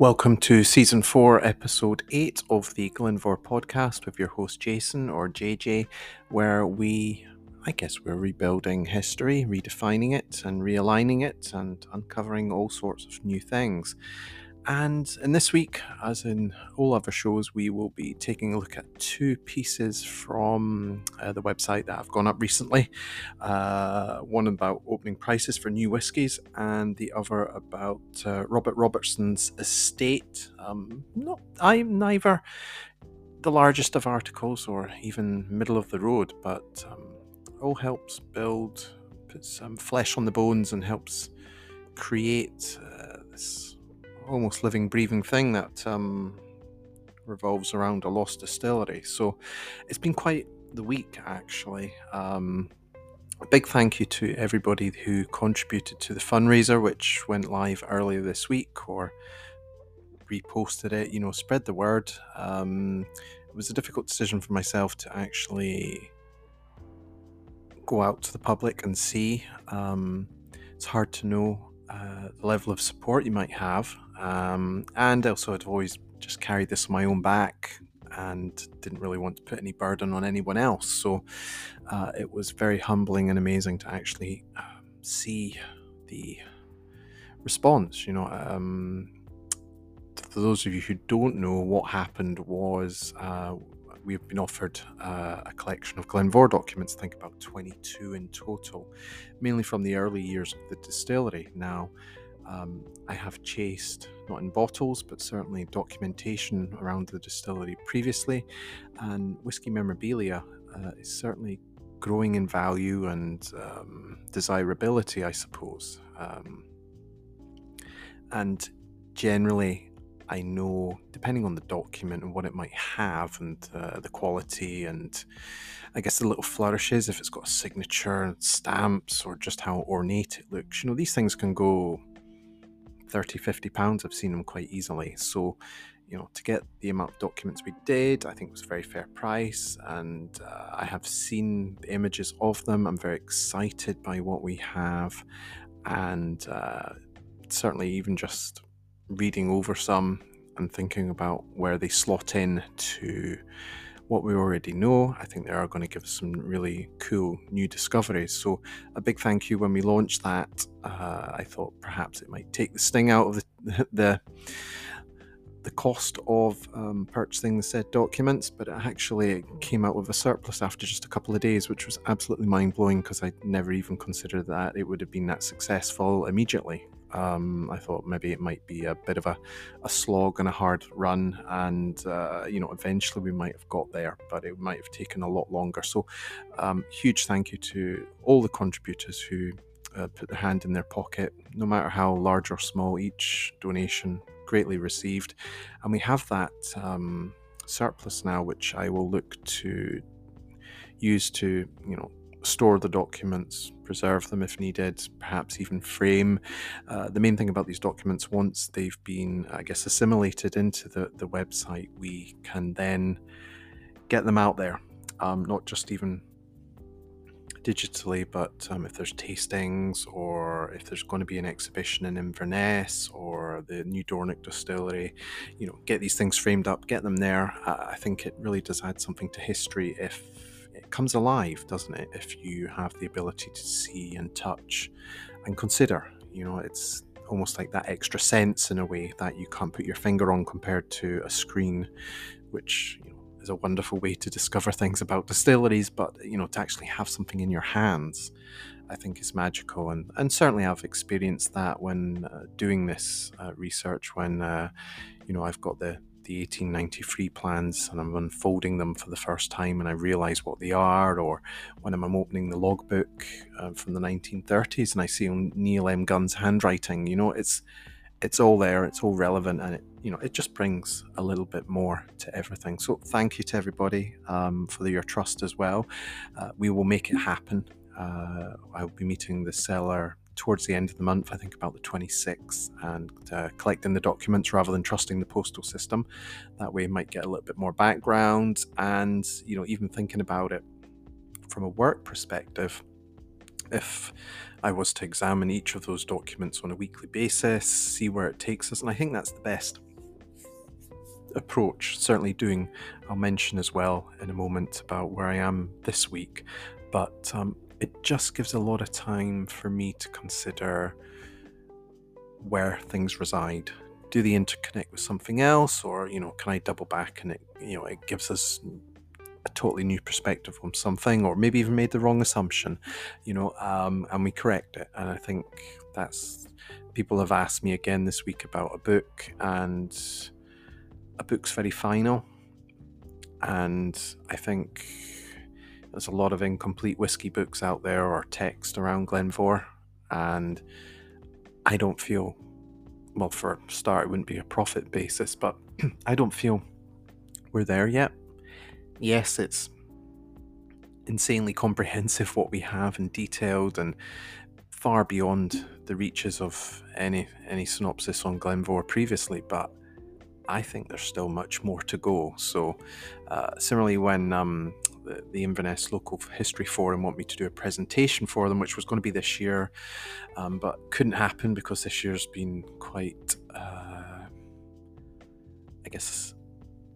Welcome to season four, episode eight of the Glen Mhor podcast with your host Jason or JJ, where we, I guess, we're rebuilding history, redefining it, and realigning it, and uncovering all sorts of new things. And in this week, as in all other shows, we will be taking a look at two pieces from uh, the website that have gone up recently. Uh, one about opening prices for new whiskies, and the other about uh, Robert Robertson's estate. Um, not, I'm neither the largest of articles or even middle of the road, but um, all helps build, put some flesh on the bones, and helps create uh, this almost living, breathing thing that um, revolves around a lost distillery. So it's been quite the week, actually. Um, a big thank you to everybody who contributed to the fundraiser, which went live earlier this week or reposted it. You know, spread the word. Um, it was a difficult decision for myself to actually go out to the public and see. Um, it's hard to know uh, the level of support you might have. Um, and also, I'd always just carried this on my own back and didn't really want to put any burden on anyone else. So uh, it was very humbling and amazing to actually um, see the response. You know, um, for those of you who don't know, what happened was uh, we've been offered uh, a collection of Glen Mhor documents, I think about 22 in total, mainly from the early years of the distillery. Now, um, I have chased, not in bottles, but certainly documentation around the distillery previously, and whiskey memorabilia uh, is certainly growing in value and um, desirability, I suppose. Um, and generally, I know, depending on the document and what it might have, and uh, the quality, and I guess the little flourishes, if it's got a signature, stamps, or just how ornate it looks, you know, these things can go 30, 50 pounds. I've seen them quite easily. So, you know, to get the amount of documents we did, I think it was a very fair price. And uh, I have seen the images of them. I'm very excited by what we have. And uh, certainly, even just reading over some and thinking about where they slot in to what we already know. I think they are going to give us some really cool new discoveries. So, a big thank you when we launched that. Uh, I thought perhaps it might take the sting out of the the, the cost of um, purchasing the said documents, but it actually came out with a surplus after just a couple of days, which was absolutely mind blowing because I never even considered that it would have been that successful immediately. Um, I thought maybe it might be a bit of a, a slog and a hard run, and uh, you know, eventually we might have got there, but it might have taken a lot longer. So, um, huge thank you to all the contributors who uh, put their hand in their pocket, no matter how large or small each donation greatly received, and we have that um, surplus now, which I will look to use to you know store the documents, preserve them if needed, perhaps even frame. Uh, the main thing about these documents, once they've been, I guess, assimilated into the, the website, we can then get them out there, um, not just even digitally, but um, if there's tastings or if there's going to be an exhibition in Inverness or the new Dornoch distillery, you know, get these things framed up, get them there. Uh, I think it really does add something to history if comes alive, doesn't it? If you have the ability to see and touch and consider, you know, it's almost like that extra sense in a way that you can't put your finger on compared to a screen, which you know, is a wonderful way to discover things about distilleries. But you know, to actually have something in your hands, I think is magical, and and certainly I've experienced that when uh, doing this uh, research. When uh, you know, I've got the the 1893 plans and I'm unfolding them for the first time and I realize what they are, or when I'm opening the logbook uh, from the 1930s and I see Neil M. Gunn's handwriting, you know, it's it's all there, it's all relevant, and it you know it just brings a little bit more to everything. So thank you to everybody um, for your trust as well. Uh, we will make it happen. Uh, I'll be meeting the seller towards the end of the month, I think about the 26th, and uh, collecting the documents rather than trusting the postal system. That way, might get a little bit more background, and you know, even thinking about it from a work perspective, if I was to examine each of those documents on a weekly basis, see where it takes us, and I think that's the best approach. Certainly, doing, I'll mention as well in a moment about where I am this week, but um, it just gives a lot of time for me to consider where things reside. Do they interconnect with something else, or you know, can I double back and it you know it gives us a totally new perspective on something, or maybe even made the wrong assumption, you know, um, and we correct it. And I think that's people have asked me again this week about a book, and a book's very final, and I think there's a lot of incomplete whiskey books out there or text around Glen Mhor, and I don't feel, well, for a start, it wouldn't be a profit basis, but I don't feel we're there yet. Yes, it's insanely comprehensive what we have and detailed and far beyond the reaches of any any synopsis on Glen Mhor previously, but I think there's still much more to go. So, uh, similarly, when um, the, Inverness Local History Forum want me to do a presentation for them, which was going to be this year, um, but couldn't happen because this year's been quite, uh, I guess,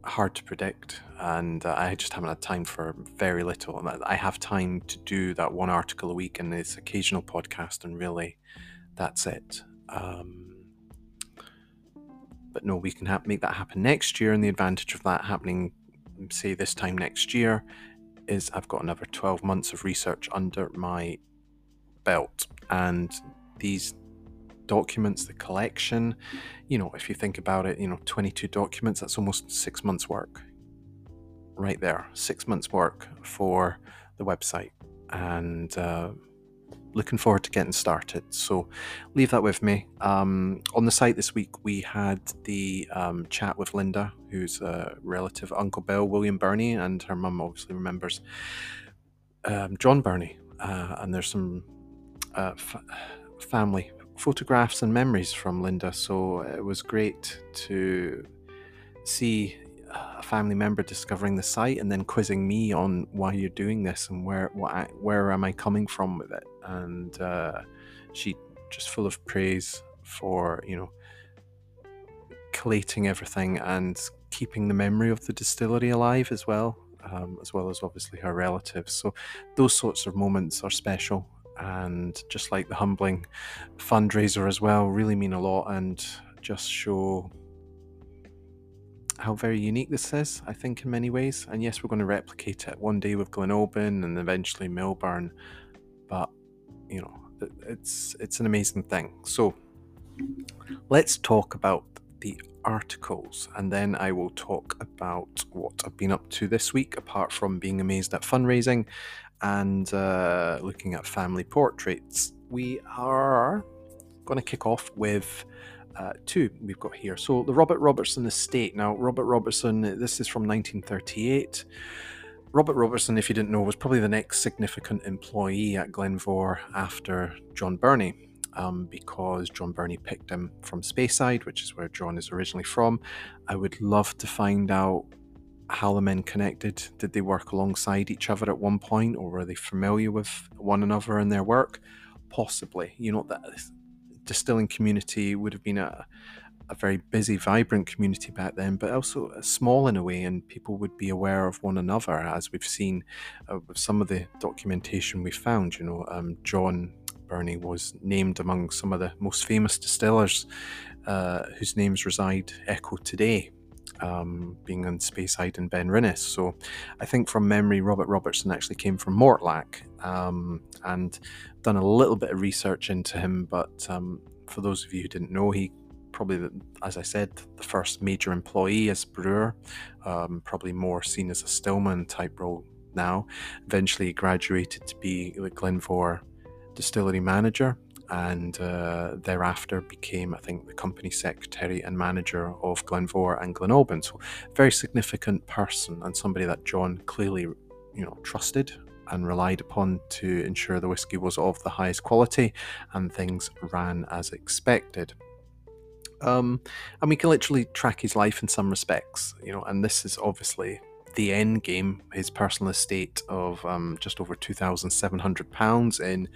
hard to predict, and uh, I just haven't had time for very little. And I have time to do that one article a week and this occasional podcast, and really, that's it. Um, but no, we can ha- make that happen next year. And the advantage of that happening, say, this time next year, is I've got another 12 months of research under my belt. And these documents, the collection, you know, if you think about it, you know, 22 documents, that's almost six months' work right there. Six months' work for the website. And, uh, looking forward to getting started. So leave that with me. Um, on the site this week, we had the um, chat with Linda, who's a relative Uncle Bill, William Birnie, and her mum obviously remembers um, John Birnie. Uh, and there's some uh, family photographs and memories from Linda. So it was great to see a family member discovering the site and then quizzing me on why you're doing this and where what I, where am I coming from with it and uh, she just full of praise for you know collating everything and keeping the memory of the distillery alive as well um, as well as obviously her relatives so those sorts of moments are special and just like the humbling fundraiser as well really mean a lot and just show how very unique this is, I think, in many ways. And yes, we're going to replicate it one day with Glen Albyn and eventually Millburn, but you know, it's it's an amazing thing. So let's talk about the articles, and then I will talk about what I've been up to this week, apart from being amazed at fundraising and uh, looking at family portraits. We are going to kick off with uh, two we've got here. So the Robert Robertson estate. Now, Robert Robertson, this is from 1938. Robert Robertson, if you didn't know, was probably the next significant employee at Glen Mhor after John Birnie. Um, because John Birnie picked him from Speyside, which is where John is originally from. I would love to find out how the men connected. Did they work alongside each other at one point, or were they familiar with one another in their work? Possibly. You know, that distilling community would have been a, a very busy, vibrant community back then, but also small in a way, and people would be aware of one another, as we've seen uh, with some of the documentation we found. You know, um, John Birnie was named among some of the most famous distillers uh, whose names reside echo today. Um, being on Speyside and Ben Rinnes. So I think from memory, Robert Robertson actually came from Mortlach um, and done a little bit of research into him. But um, for those of you who didn't know, he probably, as I said, the first major employee as brewer, um, probably more seen as a stillman type role now. Eventually graduated to be the Glen Mhor distillery manager and uh, thereafter became, I think, the company secretary and manager of Glen Mhor and Glen Albyn. So, very significant person and somebody that John clearly, you know, trusted and relied upon to ensure the whiskey was of the highest quality and things ran as expected. Um, and we can literally track his life in some respects, you know, and this is obviously the end game, his personal estate of um, just over £2,700 in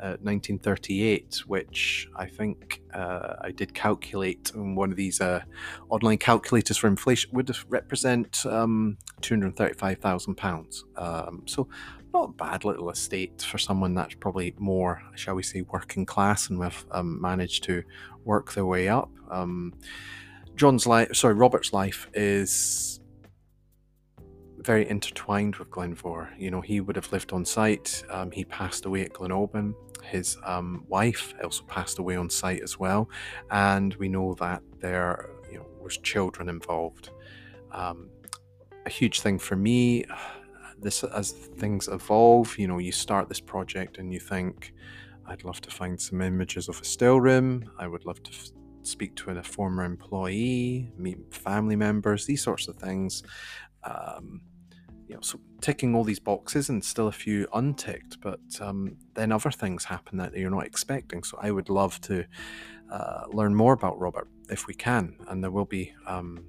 uh, 1938, which I think uh, I did calculate on one of these uh, online calculators for inflation, would represent um, £235,000. Um, so, not bad little estate for someone that's probably more, shall we say, working class and have um, managed to work their way up. Um, John's life, sorry, Robert's life is very intertwined with Glen Mhor. You know, he would have lived on site. Um, he passed away at Glen Albyn. His um, wife also passed away on site as well, and we know that there, you know, was children involved. Um, a huge thing for me. This as things evolve, you know, you start this project and you think, I'd love to find some images of a still room. I would love to f- speak to a former employee, meet family members, these sorts of things. Um, you know, so ticking all these boxes and still a few unticked, but um, then other things happen that you're not expecting. So I would love to uh, learn more about Robert if we can, and there will be um,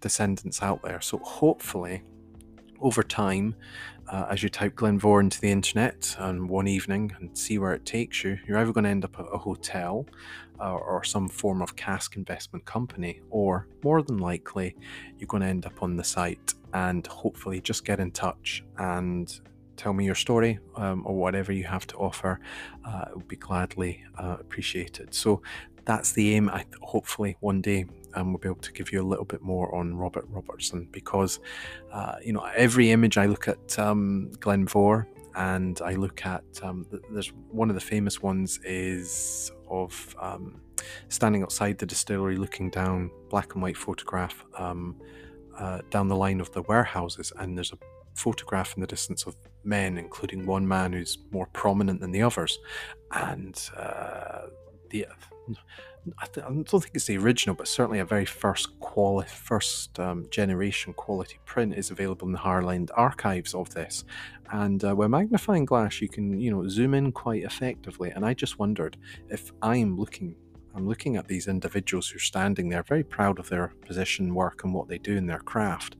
descendants out there. So hopefully, over time, uh, as you type Glen Mhor into the internet on one evening and see where it takes you, you're either going to end up at a hotel uh, or some form of cask investment company, or more than likely, you're going to end up on the site and hopefully just get in touch and tell me your story um, or whatever you have to offer. Uh, it would be gladly uh, appreciated. So that's the aim. I hopefully one day um, we'll be able to give you a little bit more on Robert Robertson because uh, you know every image I look at um, Glen Mhor and I look at um, there's one of the famous ones is of um, standing outside the distillery looking down black and white photograph um, uh, down the line of the warehouses, and there's a photograph in the distance of men, including one man who's more prominent than the others, and uh, the. I, th- I, don't think it's the original, but certainly a very first quality, first um, generation quality print is available in the Harland archives of this. And uh, with magnifying glass, you can you know zoom in quite effectively. And I just wondered if I'm looking I'm looking at these individuals who are standing there, very proud of their position, work, and what they do in their craft.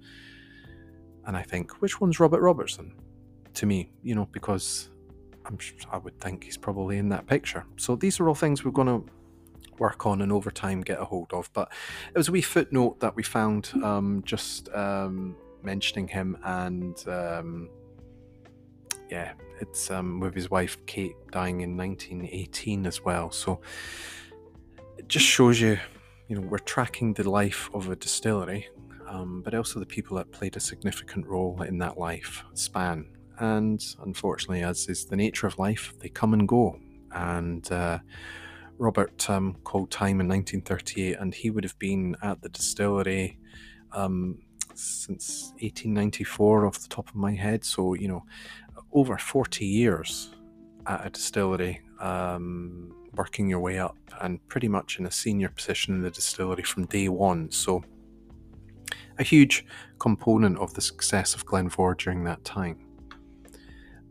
And I think, which one's Robert Robertson? To me, you know, because I'm, I would think he's probably in that picture. So these are all things we're going to work on and over time get a hold of. But it was a wee footnote that we found um, just um, mentioning him, and um, yeah, it's um, with his wife Kate dying in 1918 as well. So it just shows you, you know, we're tracking the life of a distillery, um, but also the people that played a significant role in that life span. And unfortunately, as is the nature of life, they come and go. And uh, Robert um, called time in 1938, and he would have been at the distillery um, since 1894, off the top of my head. So, you know, over 40 years at a distillery. Um, working your way up and pretty much in a senior position in the distillery from day one. So, a huge component of the success of Glen Mhor during that time.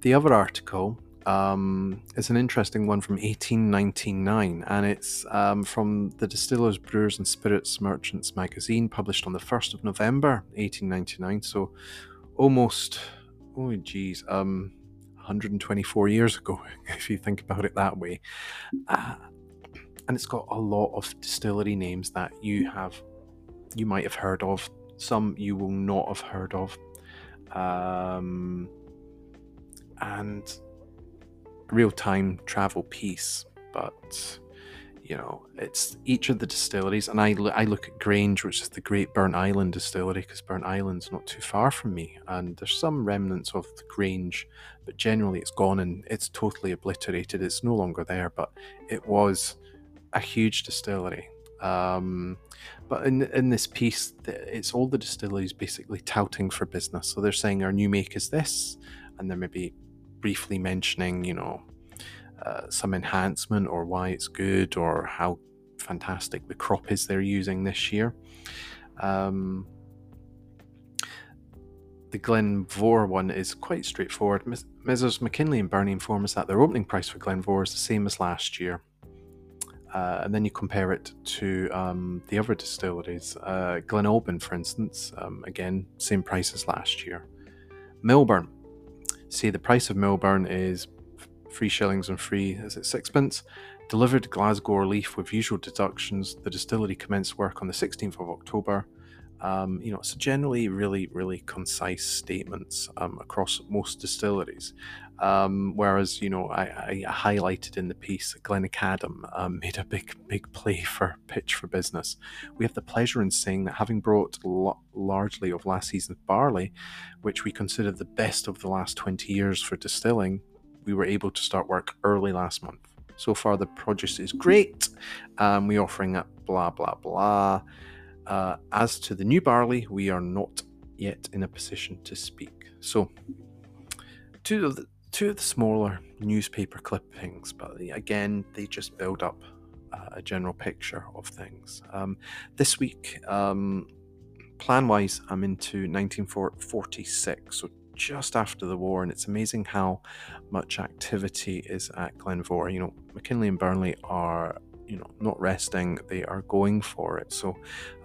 The other article um, is an interesting one from 1899, and it's um, from the Distillers, Brewers, and Spirits Merchants magazine, published on the 1st of November 1899. So, almost, oh geez, um, 124 years ago, if you think about it that way. Uh, and it's got a lot of distillery names that you have, you might have heard of. Some you will not have heard of. Um, and real time travel piece, but you know, it's each of the distilleries, and I, I look at Grange, which is the Great Burntisland distillery, because Burntisland's not too far from me, and there's some remnants of the Grange, but generally it's gone and it's totally obliterated. It's no longer there, but it was a huge distillery. Um, but in in this piece, it's all the distilleries basically touting for business. So they're saying our new make is this, and they're maybe briefly mentioning, you know, uh, some enhancement or why it's good or how fantastic the crop is they're using this year. Um, the Glen Mhor one is quite straightforward. Messrs. Mackinlay and Birnie inform us that their opening price for Glen Mhor is the same as last year. Uh, and then you compare it to um, the other distilleries. Uh, Glen Albyn, for instance, um, again, same price as last year. Millburn, see the price of Millburn is three shillings and three is it sixpence? Delivered Glasgow Leaf with usual deductions. The distillery commenced work on the 16th of October. Um, you know, so generally really, really concise statements um, across most distilleries. Um, whereas, you know, I, I, highlighted in the piece that Glencadam um, made a big, big play for pitch for business. We have the pleasure in saying that having brought lo- largely of last season's barley, which we consider the best of the last 20 years for distilling, we were able to start work early last month. So far, the produce is great. Um, we're offering up blah, blah, blah. Uh, as to the new barley, we are not yet in a position to speak. So, two of the two of the smaller newspaper clippings, but again, they just build up uh, a general picture of things. Um, this week, um, plan wise, I'm into 1946, so just after the war, and it's amazing how much activity is at Glen Mhor. You know, Mackinlay and Birnie are you know not resting they are going for it. So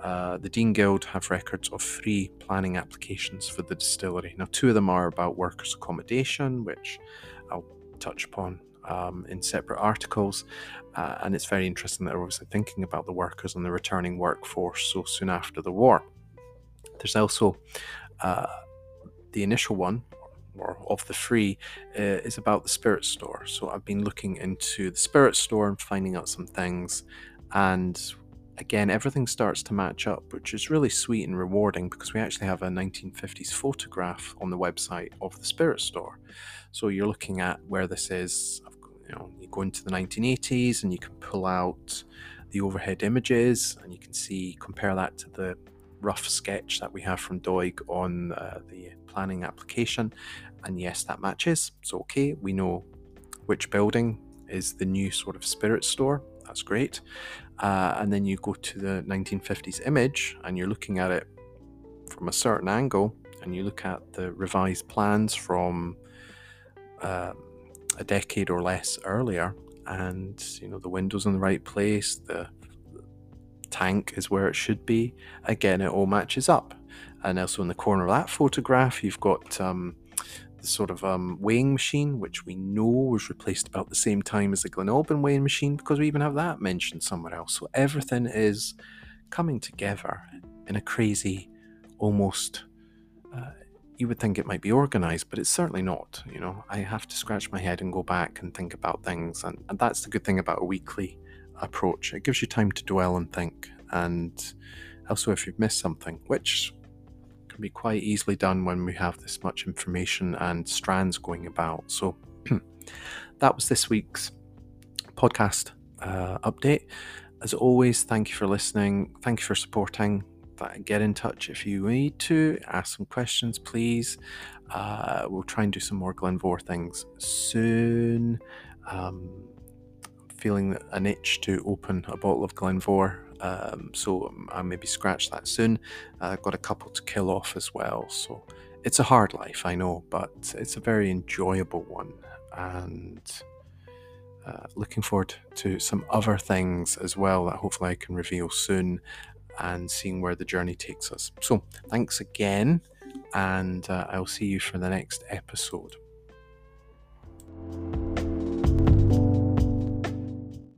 uh, the dean guild have records of three planning applications for the distillery. Now two of them are about workers accommodation which i'll touch upon um, in separate articles. Uh, and it's very interesting that they're obviously thinking about the workers and the returning workforce so soon after the war. There's also uh, the initial one of the three uh, is about the spirit store. So I've been looking into the spirit store and finding out some things. And again, everything starts to match up, which is really sweet and rewarding because we actually have a 1950s photograph on the website of the spirit store. So you're looking at where this is. You know, you go into the 1980s and you can pull out the overhead images and you can see compare that to the rough sketch that we have from Doig on uh, the planning application. And yes, that matches. So, okay, we know which building is the new sort of spirit store. That's great. Uh, and then you go to the 1950s image and you're looking at it from a certain angle and you look at the revised plans from uh, a decade or less earlier and you know the windows in the right place the tank is where it should be. Again, it all matches up. And also in the corner of that photograph, you've got um, the sort of um, weighing machine, which we know was replaced about the same time as the Glen Albyn weighing machine, because we even have that mentioned somewhere else. So everything is coming together in a crazy, almost. Uh, you would think it might be organized, but it's certainly not. You know, I have to scratch my head and go back and think about things, and, and that's the good thing about a weekly approach. It gives you time to dwell and think, and also if you've missed something, which can be quite easily done when we have this much information and strands going about. So that was this week's podcast uh, update. As always, thank you for listening. Thank you for supporting. Get in touch if you need to. Ask some questions, please. Uh, we'll try and do some more Glen Mhor things soon. Um, feeling an itch to open a bottle of Glen Mhor, um, so I maybe scratch that soon. I've got a couple to kill off as well, so it's a hard life, I know, but it's a very enjoyable one, and uh, looking forward to some other things as well that hopefully I can reveal soon, and seeing where the journey takes us. So thanks again, and uh, I'll see you for the next episode.